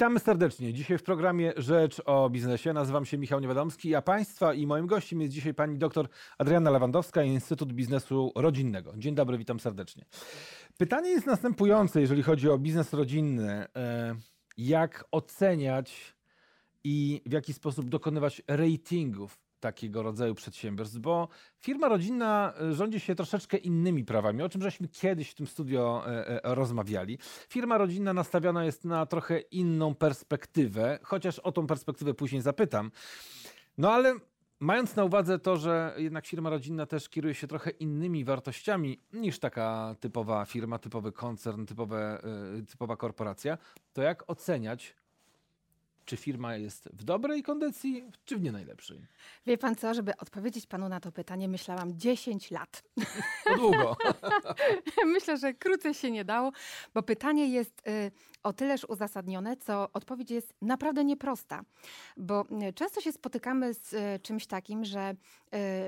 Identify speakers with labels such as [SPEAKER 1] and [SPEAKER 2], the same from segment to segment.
[SPEAKER 1] Witamy serdecznie. Dzisiaj w programie Rzecz o biznesie. Nazywam się Michał Niewiadomski, a Państwa i moim gościem jest dzisiaj pani dr Adriana Lewandowska, Instytut Biznesu Rodzinnego. Dzień dobry, witam serdecznie. Pytanie jest następujące, jeżeli chodzi o biznes rodzinny. E, jak oceniać i w jaki sposób dokonywać ratingów takiego rodzaju przedsiębiorstw, bo firma rodzinna e, rządzi się troszeczkę innymi prawami, o czym żeśmy kiedyś w tym studio e, e, rozmawiali. Firma rodzinna nastawiona jest na trochę inną perspektywę, chociaż o tą perspektywę później zapytam. No ale mając na uwadze to, że jednak firma rodzinna też kieruje się trochę innymi wartościami niż taka typowa firma, typowy koncern, typowe, typowa korporacja, to jak oceniać czy firma jest w dobrej kondycji, czy w nie najlepszej?
[SPEAKER 2] Wie pan co, żeby odpowiedzieć panu na to pytanie, myślałam 10 lat.
[SPEAKER 1] To długo.
[SPEAKER 2] Myślę, że krócej się nie dało, bo pytanie jest y, o tyleż uzasadnione, co odpowiedź jest naprawdę nieprosta. Bo y, często się spotykamy z y, czymś takim, że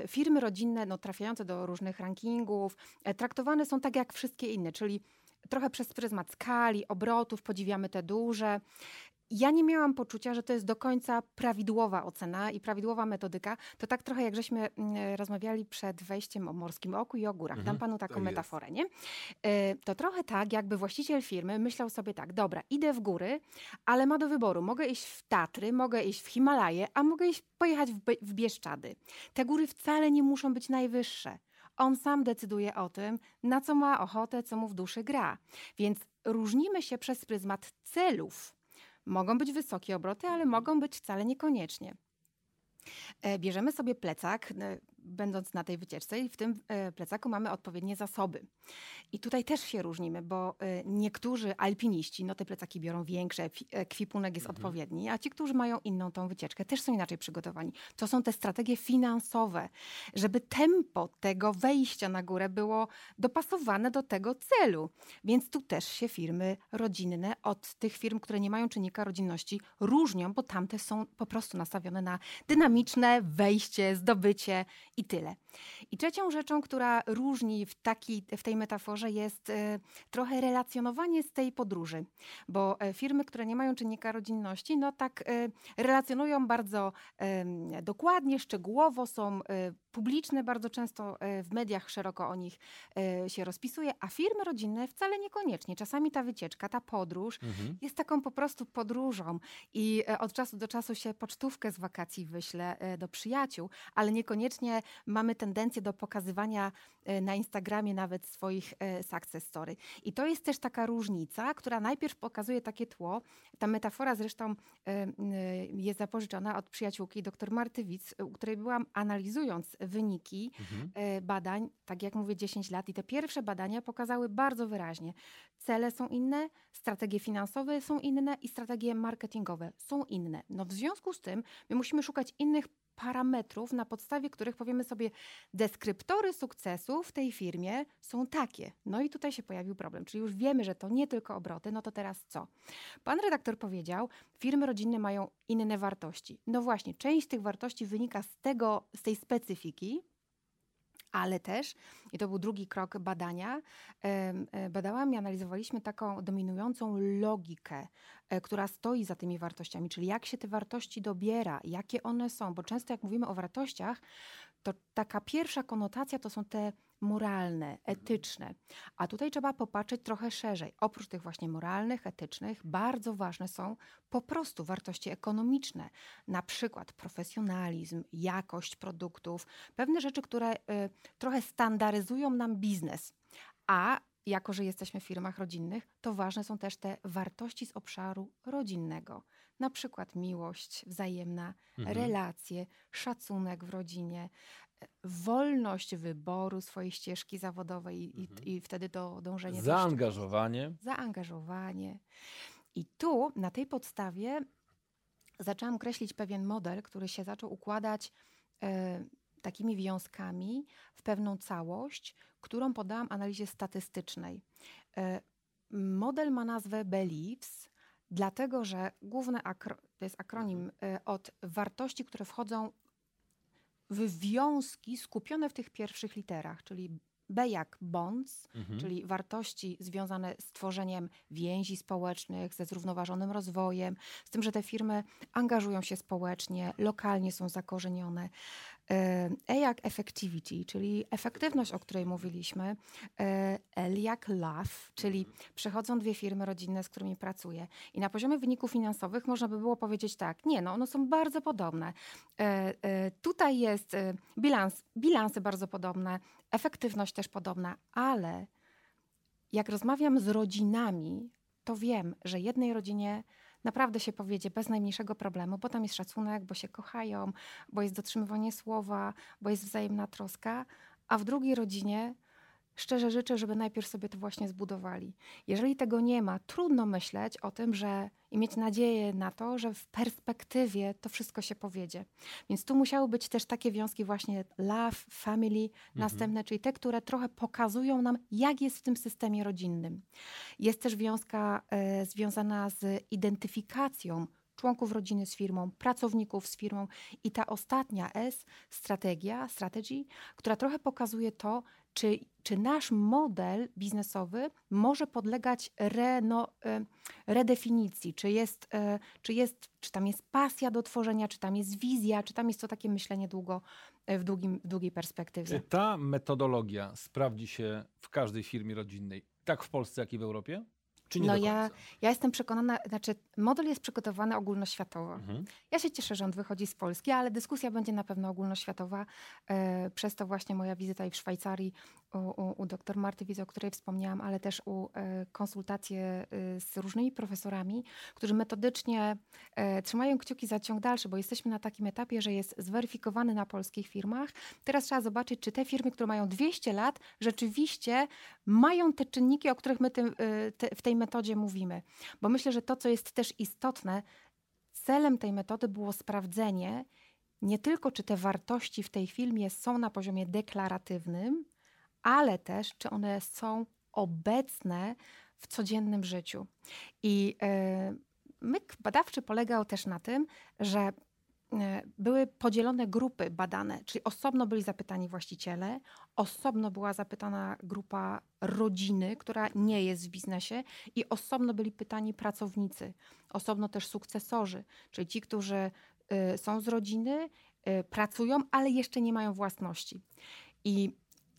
[SPEAKER 2] firmy rodzinne, no, trafiające do różnych rankingów, traktowane są tak jak wszystkie inne, czyli trochę przez pryzmat skali, obrotów, podziwiamy te duże ja nie miałam poczucia, że to jest do końca prawidłowa ocena i prawidłowa metodyka. To tak trochę jak żeśmy mm, rozmawiali przed wejściem o Morskim Oku i o górach. Mhm, Dam panu taką metaforę, nie? E, to trochę tak, jakby właściciel firmy myślał sobie tak, dobra, idę w góry, ale ma do wyboru. Mogę iść w Tatry, mogę iść w Himalaje, a mogę iść, pojechać w, w Bieszczady. Te góry wcale nie muszą być najwyższe. On sam decyduje o tym, na co ma ochotę, co mu w duszy gra. Więc różnimy się przez pryzmat celów Mogą być wysokie obroty, ale mogą być wcale niekoniecznie. E, bierzemy sobie plecak, e, będąc na tej wycieczce, i w tym e, plecaku mamy odpowiednie zasoby. I tutaj też się różnimy, bo niektórzy alpiniści, no te plecaki biorą większe, kwipunek jest mhm. odpowiedni, a ci, którzy mają inną tą wycieczkę, też są inaczej przygotowani. To są te strategie finansowe, żeby tempo tego wejścia na górę było dopasowane do tego celu. Więc tu też się firmy rodzinne od tych firm, które nie mają czynnika rodzinności, różnią, bo tamte są po prostu nastawione na dynamiczne wejście, zdobycie i tyle. I trzecią rzeczą, która różni w, taki, w tej metaforze jest y, trochę relacjonowanie z tej podróży, bo y, firmy, które nie mają czynnika rodzinności, no tak y, relacjonują bardzo dokładnie, szczegółowo, są publiczne, bardzo często w mediach szeroko o nich się rozpisuje, a firmy rodzinne wcale niekoniecznie. Czasami ta wycieczka, ta podróż mhm. jest taką po prostu podróżą i od czasu do czasu się pocztówkę z wakacji wyśle E, do przyjaciół, ale niekoniecznie mamy tendencję do pokazywania e, na Instagramie nawet swoich e, success story. I to jest też taka różnica, która najpierw pokazuje takie tło. Ta metafora zresztą jest zapożyczona od przyjaciółki dr Marty Wic, u której byłam analizując wyniki mhm. badań, tak jak mówię 10 lat i te pierwsze badania pokazały bardzo wyraźnie, cele są inne, strategie finansowe są inne i strategie marketingowe są inne. No w związku z tym my musimy szukać innych parametrów, na podstawie których powiemy sobie, deskryptory sukcesu w tej firmie są takie. No i tutaj się pojawił problem, czyli już wiemy, że to nie tylko obroty, no to teraz co? Pan redaktor powiedział, firmy rodzinne mają inne wartości. No właśnie, część tych wartości wynika z tego, z tej specyfiki, ale też, i to był drugi krok badania, e, badałam i analizowaliśmy taką dominującą logikę, e, która stoi za tymi wartościami, czyli jak się te wartości dobiera, jakie one są, bo często jak mówimy o wartościach, to taka pierwsza konotacja to są te moralne, etyczne. A tutaj trzeba popatrzeć trochę szerzej. Oprócz tych właśnie moralnych, etycznych, bardzo ważne są po prostu wartości ekonomiczne. Na przykład profesjonalizm, jakość produktów, pewne rzeczy, które y, trochę standaryzują nam biznes. A jako że jesteśmy w firmach rodzinnych, to ważne są też te wartości z obszaru rodzinnego. Na przykład miłość wzajemna, mhm. relacje, szacunek w rodzinie, wolność wyboru swojej ścieżki zawodowej mhm. i, i, wtedy to dążenie.
[SPEAKER 1] Zaangażowanie.
[SPEAKER 2] Zaangażowanie. I tu na tej podstawie zaczęłam kreślić pewien model, który się zaczął układać. Yy, takimi wiąskami w pewną całość, którą podałam analizie statystycznej. E, model ma nazwę BELIEVS, dlatego że główny to jest akronim e, od wartości, które wchodzą w wiązki skupione w tych pierwszych literach, czyli B jak bonds, mhm. czyli wartości związane z tworzeniem więzi społecznych, ze zrównoważonym rozwojem, z tym, że te firmy angażują się społecznie, lokalnie są zakorzenione. E jak effectivity, czyli efektywność, o której mówiliśmy. L jak love, czyli przechodzą dwie firmy rodzinne, z którymi pracuję. I na poziomie wyników finansowych można by było powiedzieć tak, nie, no one są bardzo podobne. E, tutaj jest bilans, bilansy bardzo podobne, efektywność też podobna, ale jak rozmawiam z rodzinami, to wiem, że jednej rodzinie naprawdę się powiedzie bez najmniejszego problemu, bo tam jest szacunek, bo się kochają, bo jest dotrzymywanie słowa, bo jest wzajemna troska, a w drugiej rodzinie szczerze życzę, żeby najpierw sobie to właśnie zbudowali. Jeżeli tego nie ma, trudno myśleć o tym, że i mieć nadzieję na to, że w perspektywie to wszystko się powiedzie. Więc tu musiały być też takie wiązki właśnie love, family, mhm. następne, czyli te, które trochę pokazują nam, jak jest w tym systemie rodzinnym. Jest też wiązka e, związana z identyfikacją członków rodziny z firmą, pracowników z firmą i ta ostatnia S, strategia, strategy, która trochę pokazuje to, czy, czy nasz model biznesowy może podlegać re, no, e, redefinicji, czy jest, e, czy jest, czy tam jest pasja do tworzenia, czy tam jest wizja, czy tam jest to takie myślenie długo, e, w, długim, w długiej perspektywie.
[SPEAKER 1] Czy ta metodologia sprawdzi się w każdej firmie rodzinnej, tak w Polsce, jak i w Europie? Czy nie
[SPEAKER 2] no ja, ja jestem przekonana, znaczy model jest przygotowany ogólnoświatowo. Mhm. Ja się cieszę, że on wychodzi z Polski, ale dyskusja będzie na pewno ogólnoświatowa. E, przez to właśnie moja wizyta i w Szwajcarii u, u, u dr Marty o której wspomniałam, ale też u e, konsultacje e, z różnymi profesorami, którzy metodycznie e, trzymają kciuki za ciąg dalszy, bo jesteśmy na takim etapie, że jest zweryfikowany na polskich firmach. Teraz trzeba zobaczyć, czy te firmy, które mają 200 lat, rzeczywiście mają te czynniki, o których my tym, te, w tej metodzie mówimy. Bo myślę, że to, co jest też istotne, celem tej metody było sprawdzenie nie tylko, czy te wartości w tej filmie są na poziomie deklaratywnym, ale też, czy one są obecne w codziennym życiu. I yy, myk badawczy polegał też na tym, że E, były podzielone grupy badane, czyli osobno byli zapytani właściciele, osobno była zapytana grupa rodziny, która nie jest w biznesie, i osobno byli pytani pracownicy, osobno też sukcesorzy, czyli ci, którzy e, są z rodziny, pracują, ale jeszcze nie mają własności. I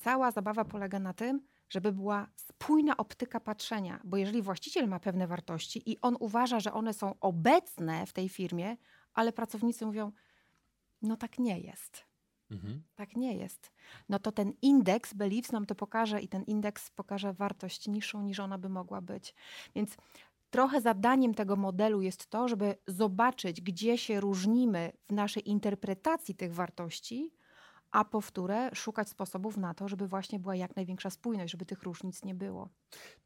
[SPEAKER 2] cała zabawa polega na tym, żeby była spójna optyka patrzenia, bo jeżeli właściciel ma pewne wartości i on uważa, że one są obecne w tej firmie, ale pracownicy mówią, no tak nie jest. Mhm. Tak nie jest. No to ten indeks beliefs nam to pokaże i ten indeks pokaże wartość niższą niż ona by mogła być. Więc trochę zadaniem tego modelu jest to, żeby zobaczyć, gdzie się różnimy w naszej interpretacji tych wartości, a powtórę szukać sposobów na to, żeby właśnie była jak największa spójność, żeby tych różnic nie było.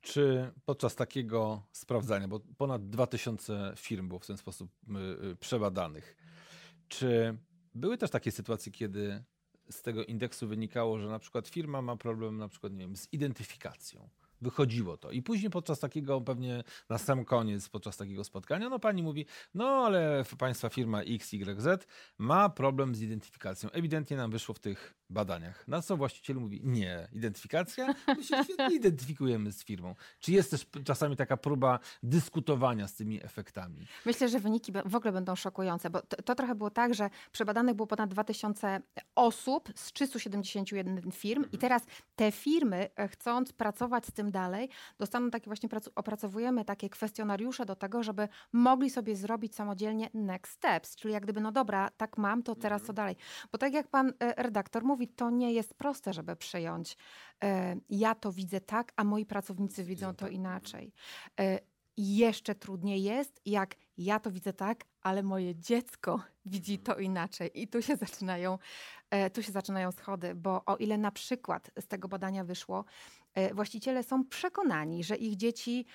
[SPEAKER 1] Czy podczas takiego sprawdzania, bo ponad 2000 firm było w ten sposób y, y, przebadanych, czy były też takie sytuacje, kiedy z tego indeksu wynikało, że na przykład firma ma problem na przykład, nie wiem, z identyfikacją? Wychodziło to. I później podczas takiego, pewnie na sam koniec, podczas takiego spotkania, no pani mówi, no ale państwa firma XYZ ma problem z identyfikacją. Ewidentnie nam wyszło w tych badaniach. Na co właściciel mówi, nie, identyfikacja? My się świetnie identyfikujemy z firmą. Czy jest też czasami taka próba dyskutowania z tymi efektami?
[SPEAKER 2] Myślę, że wyniki w ogóle będą szokujące, bo to, to trochę było tak, że przebadanych było ponad 2000 osób z 371 firm mhm. i teraz te firmy, e, chcąc pracować z tym dalej, dostaną takie właśnie, opracowujemy takie kwestionariusze do tego, żeby mogli sobie zrobić samodzielnie next steps, czyli jak gdyby, no dobra, tak mam, to teraz co mhm. dalej. Bo tak jak pan e, redaktor mówi, mówi, to nie jest proste, żeby przyjąć. E, ja to widzę tak, a moi pracownicy widzą to inaczej. E, jeszcze trudniej jest, jak ja to widzę tak, ale moje dziecko widzi to inaczej. I tu się zaczynają, e, tu się zaczynają schody, bo o ile na przykład z tego badania wyszło, właściciele są przekonani, że ich dzieci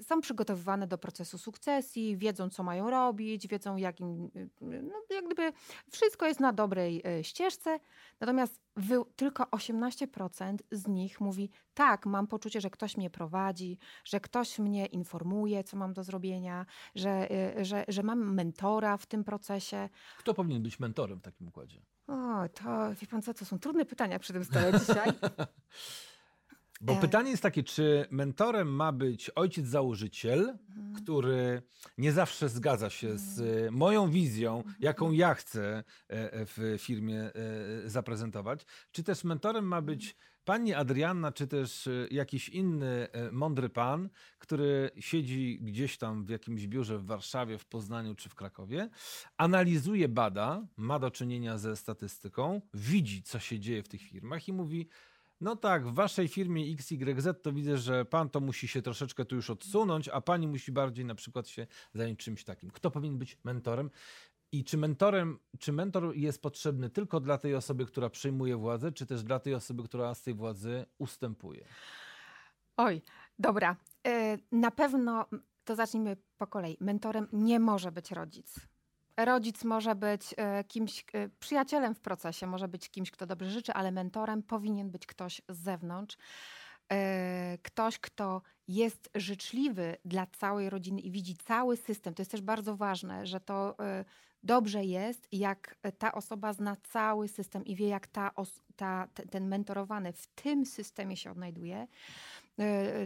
[SPEAKER 2] są przygotowywane do procesu sukcesji, wiedzą, co mają robić, wiedzą, jak im, no, jak gdyby wszystko jest na dobrej ścieżce. Natomiast wy, tylko 18% z nich mówi: Tak, mam poczucie, że ktoś mnie prowadzi, że ktoś mnie informuje, co mam do zrobienia, że, że, że mam mentora w tym procesie.
[SPEAKER 1] Kto powinien być mentorem w takim układzie?
[SPEAKER 2] O, to wie pan co, to są trudne pytania przy tym stole dzisiaj.
[SPEAKER 1] Bo e... pytanie jest takie, czy mentorem ma być ojciec założyciel, mhm. który nie zawsze zgadza się z mhm. moją wizją, mhm. jaką ja chcę e, e, w firmie e, zaprezentować, czy też mentorem ma być pani Adrianna, czy też jakiś inny mądry pan, który siedzi gdzieś tam w jakimś biurze w Warszawie, w Poznaniu czy w Krakowie, analizuje, bada, ma do czynienia ze statystyką, widzi, co się dzieje w tych firmach i mówi, no tak, w waszej firmie XYZ to widzę, że pan to musi się troszeczkę tu już odsunąć, a pani musi bardziej na przykład się zająć czymś takim. Kto powinien być mentorem? I czy mentorem, czy mentor jest potrzebny tylko dla tej osoby, która przejmuje władzę, czy też dla tej osoby, która z tej władzy ustępuje?
[SPEAKER 2] Oj, dobra. E, na pewno to zacznijmy po kolei. Mentorem nie może być rodzic. Rodzic może być e, kimś, e, przyjacielem w procesie, może być kimś, kto dobrze życzy, ale mentorem powinien być ktoś z zewnątrz. E, ktoś, kto jest życzliwy dla całej rodziny i widzi cały system. To jest też bardzo ważne, że to dobrze jest, jak ta osoba zna cały system i wie, jak ta, ta, ten mentorowany w tym systemie się odnajduje.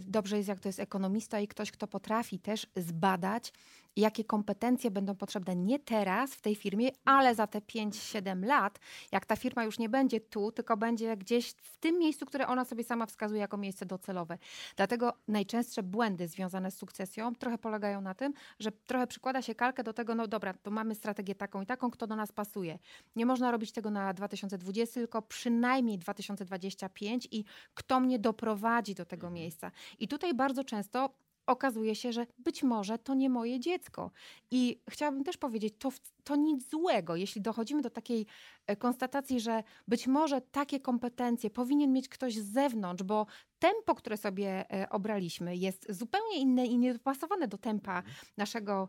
[SPEAKER 2] Dobrze jest, jak to jest ekonomista i ktoś, kto potrafi też zbadać jakie kompetencje będą potrzebne nie teraz w tej firmie, ale za te 5-7 lat, jak ta firma już nie będzie tu, tylko będzie gdzieś w tym miejscu, które ona sobie sama wskazuje jako miejsce docelowe. Dlatego najczęstsze błędy związane z sukcesją trochę polegają na tym, że trochę przykłada się kalkę do tego, no dobra, to mamy strategię taką i taką, kto do nas pasuje. Nie można robić tego na 2020, tylko przynajmniej 2025 i kto mnie doprowadzi do tego mhm. miejsca. I tutaj bardzo często okazuje się, że być może to nie moje dziecko. I chciałabym też powiedzieć, to, to nic złego, jeśli dochodzimy do takiej e, konstatacji, że być może takie kompetencje powinien mieć ktoś z zewnątrz, bo tempo, które sobie e, obraliśmy, jest zupełnie inne i niedopasowane do tempa mhm. naszego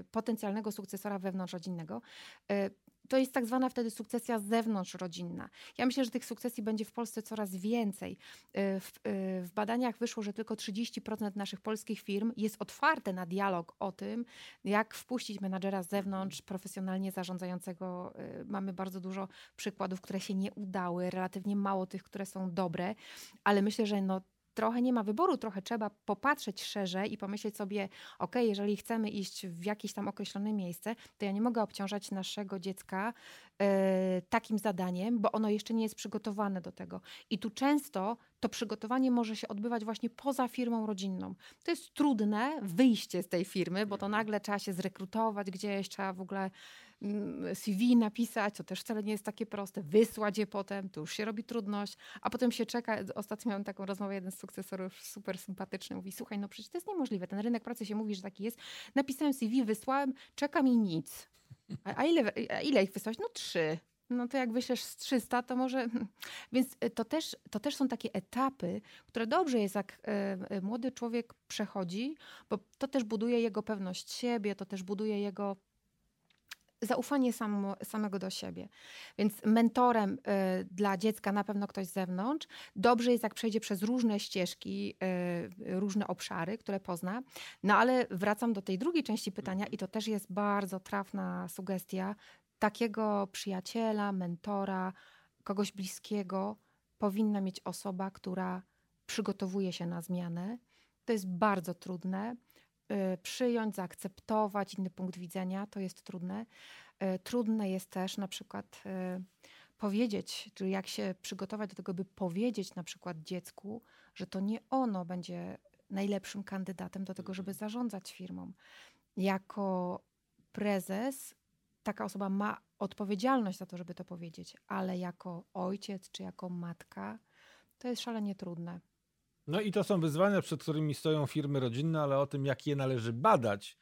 [SPEAKER 2] y, potencjalnego sukcesora wewnątrzrodzinnego. To jest tak zwana wtedy sukcesja zewnątrzrodzinna. Ja myślę, że tych sukcesji będzie w Polsce coraz więcej. Y, w, y, w, badaniach wyszło, że tylko 30% naszych polskich firm jest otwarte na dialog o tym, jak wpuścić menadżera z zewnątrz, profesjonalnie zarządzającego. Y, mamy bardzo dużo przykładów, które się nie udały, relatywnie mało tych, które są dobre, ale myślę, że no, trochę nie ma wyboru, trochę trzeba popatrzeć szerzej i pomyśleć sobie, ok, jeżeli chcemy iść w jakieś tam określone miejsce, to ja nie mogę obciążać naszego dziecka e, takim zadaniem, bo ono jeszcze nie jest przygotowane do tego. I tu często to przygotowanie może się odbywać właśnie poza firmą rodzinną. To jest trudne wyjście z tej firmy, bo to mhm. nagle trzeba się zrekrutować gdzieś, trzeba w ogóle CV napisać, co też wcale nie jest takie proste, wysłać je potem, to już się robi trudność, a potem się czeka. Ostatnio miałam taką rozmowę, jeden z sukcesorów super sympatyczny mówi, słuchaj, no przecież to jest niemożliwe, ten rynek pracy się mówi, że taki jest. Napisałem CV, wysłałem, czeka mi nic. A, a ile, a ile ich wysłać? No trzy. No to jak wyślesz z 300, to może. Więc y, to też, to też są takie etapy, które dobrze jest, jak y, y, młody człowiek przechodzi, bo to też buduje jego pewność siebie, to też buduje jego zaufanie samo, samego do siebie. Więc mentorem y, dla dziecka na pewno ktoś z zewnątrz. Dobrze jest, jak przejdzie przez różne ścieżki, y, różne obszary, które pozna. No ale wracam do tej drugiej części pytania i to też jest bardzo trafna sugestia. Takiego przyjaciela, mentora, kogoś bliskiego powinna mieć osoba, która przygotowuje się na zmianę. To jest bardzo trudne. Y, przyjąć, zaakceptować inny punkt widzenia, to jest trudne. Y, trudne jest też na przykład y, powiedzieć, czyli jak się przygotować do tego, by powiedzieć na przykład dziecku, że to nie ono będzie najlepszym kandydatem do tego, żeby zarządzać firmą. Jako prezes taka osoba ma odpowiedzialność za to, żeby to powiedzieć, ale jako ojciec czy jako matka to jest szalenie trudne.
[SPEAKER 1] No i to są wyzwania, przed którymi stoją firmy rodzinne, ale o tym, jak je należy badać,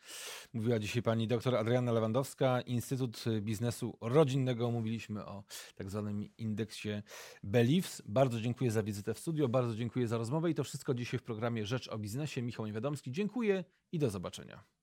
[SPEAKER 1] mówiła dzisiaj pani dr Adriana Lewandowska, Instytut Biznesu Rodzinnego. Mówiliśmy o tak zwanym indeksie Beliefs. Bardzo dziękuję za wizytę w studio, bardzo dziękuję za rozmowę i to wszystko dzisiaj w programie Rzecz o Biznesie. Michał Niewiadomski, dziękuję i do zobaczenia.